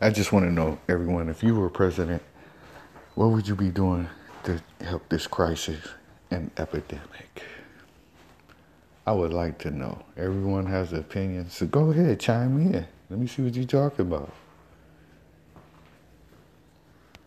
I just want to know, everyone, if you were president, what would you be doing to help this crisis and epidemic? I would like to know. Everyone has opinions, so go ahead, chime in. Let me see what you're talking about.